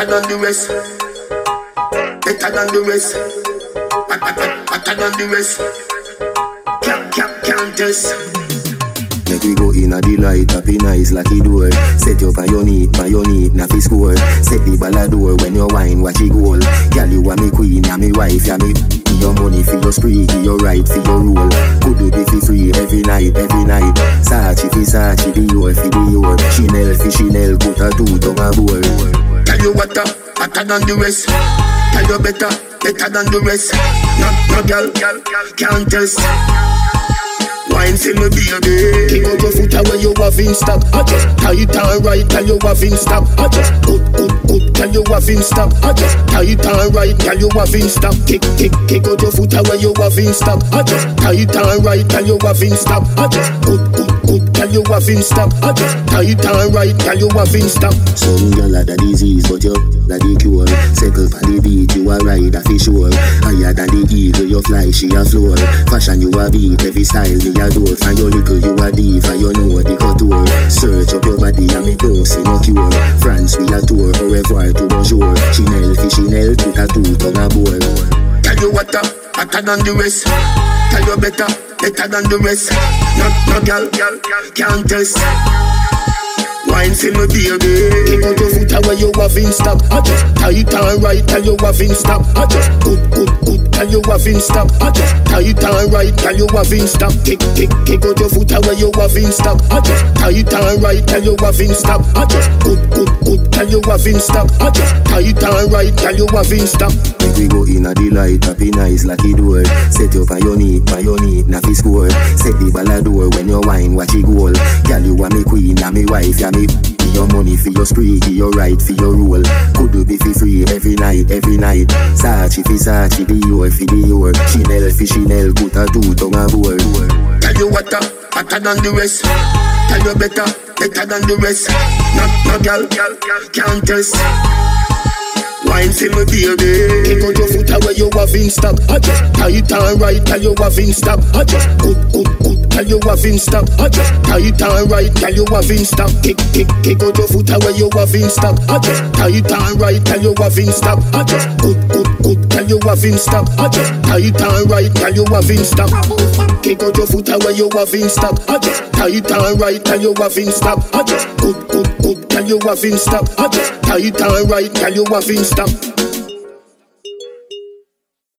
Hotter than the rest. Better than the rest. Hotter than the rest. Can't, can't, can't test. Make we go in a delight, happy nice lucky door. Set you on your knee, on your knee, na score. Set the ball a when you wine, watch it goal. Girl, you are me queen, ya me wife, ya me. Your money for your spree, give your right for your rule. Could do be for free every night, every night. Sachi fi Sachi, Dior fi Dior. Chanel fi Chanel, put a two tongue a bowl. Uh, hotter than the rest. Tell you better, better than the rest. No, no girl, can't test. Wine for me baby Kick out your foot away you have in stop I just tight and right tell you have in stop I just good good good tell you have in stop I just tight and right tell you have in stop Kick kick kick out your foot away you have in stop I just tight and right tell you have in stop I just good good good tell you have in stop I just tight and right tell you have in stop Some girl had a disease, but you got the cure. Circle on the beat, you a ride a fish sure. Higher than the eagle, you fly, she a floor. Fashion you a beat, every style me adore. From your little you a diva, you know the couture. Search up your body and me don't see no cure. France we a tour, au revoir to bonjour. Chanel Chanel, put a two tongue a bowl. Tell you what, uh, hotter than the rest. Tell you better, better than the rest. No, no girl, can't test. Wine for me baby Away you have in stop I just tight and right tell you have in stop I just good good good tell you have in stop I just tight and right tell you have in stop Kick kick kick out your foot away you have in stop I just tight and right tell you have in stop I just good good good tell you have in stop I just tight and right tell you have in stop Make we go in a delight, happy nice lucky door. Set you on your knee, on your knee, score. Set the ball a door when you wine, watch it goal. Girl, you are me queen, and me wife, ya me. Your money for your spree, give your right for your rule. Could do be fi free every night, every night. Sachi fi Sachi, Dior fi Dior. Chanel fi Chanel, put a two tongue a bowl. Tell you what, uh, hotter than the rest. Tell you better, better than the rest. No, no girl, can't test. Wine for me baby Kick out your foot away you have in stop I just tight and right tell you have in stop I just good good you have in stop I just tight and right tell you have in stop Kick kick kick out your foot away you have in stop I just tight and right tell you have in stop I just good good good tell you have in stop I just tight and right tell you have in stop Kick out your foot away you have in stop I just tight and right tell you have in stop I just good good good tell you have in stop I just tight and right tell you have in stop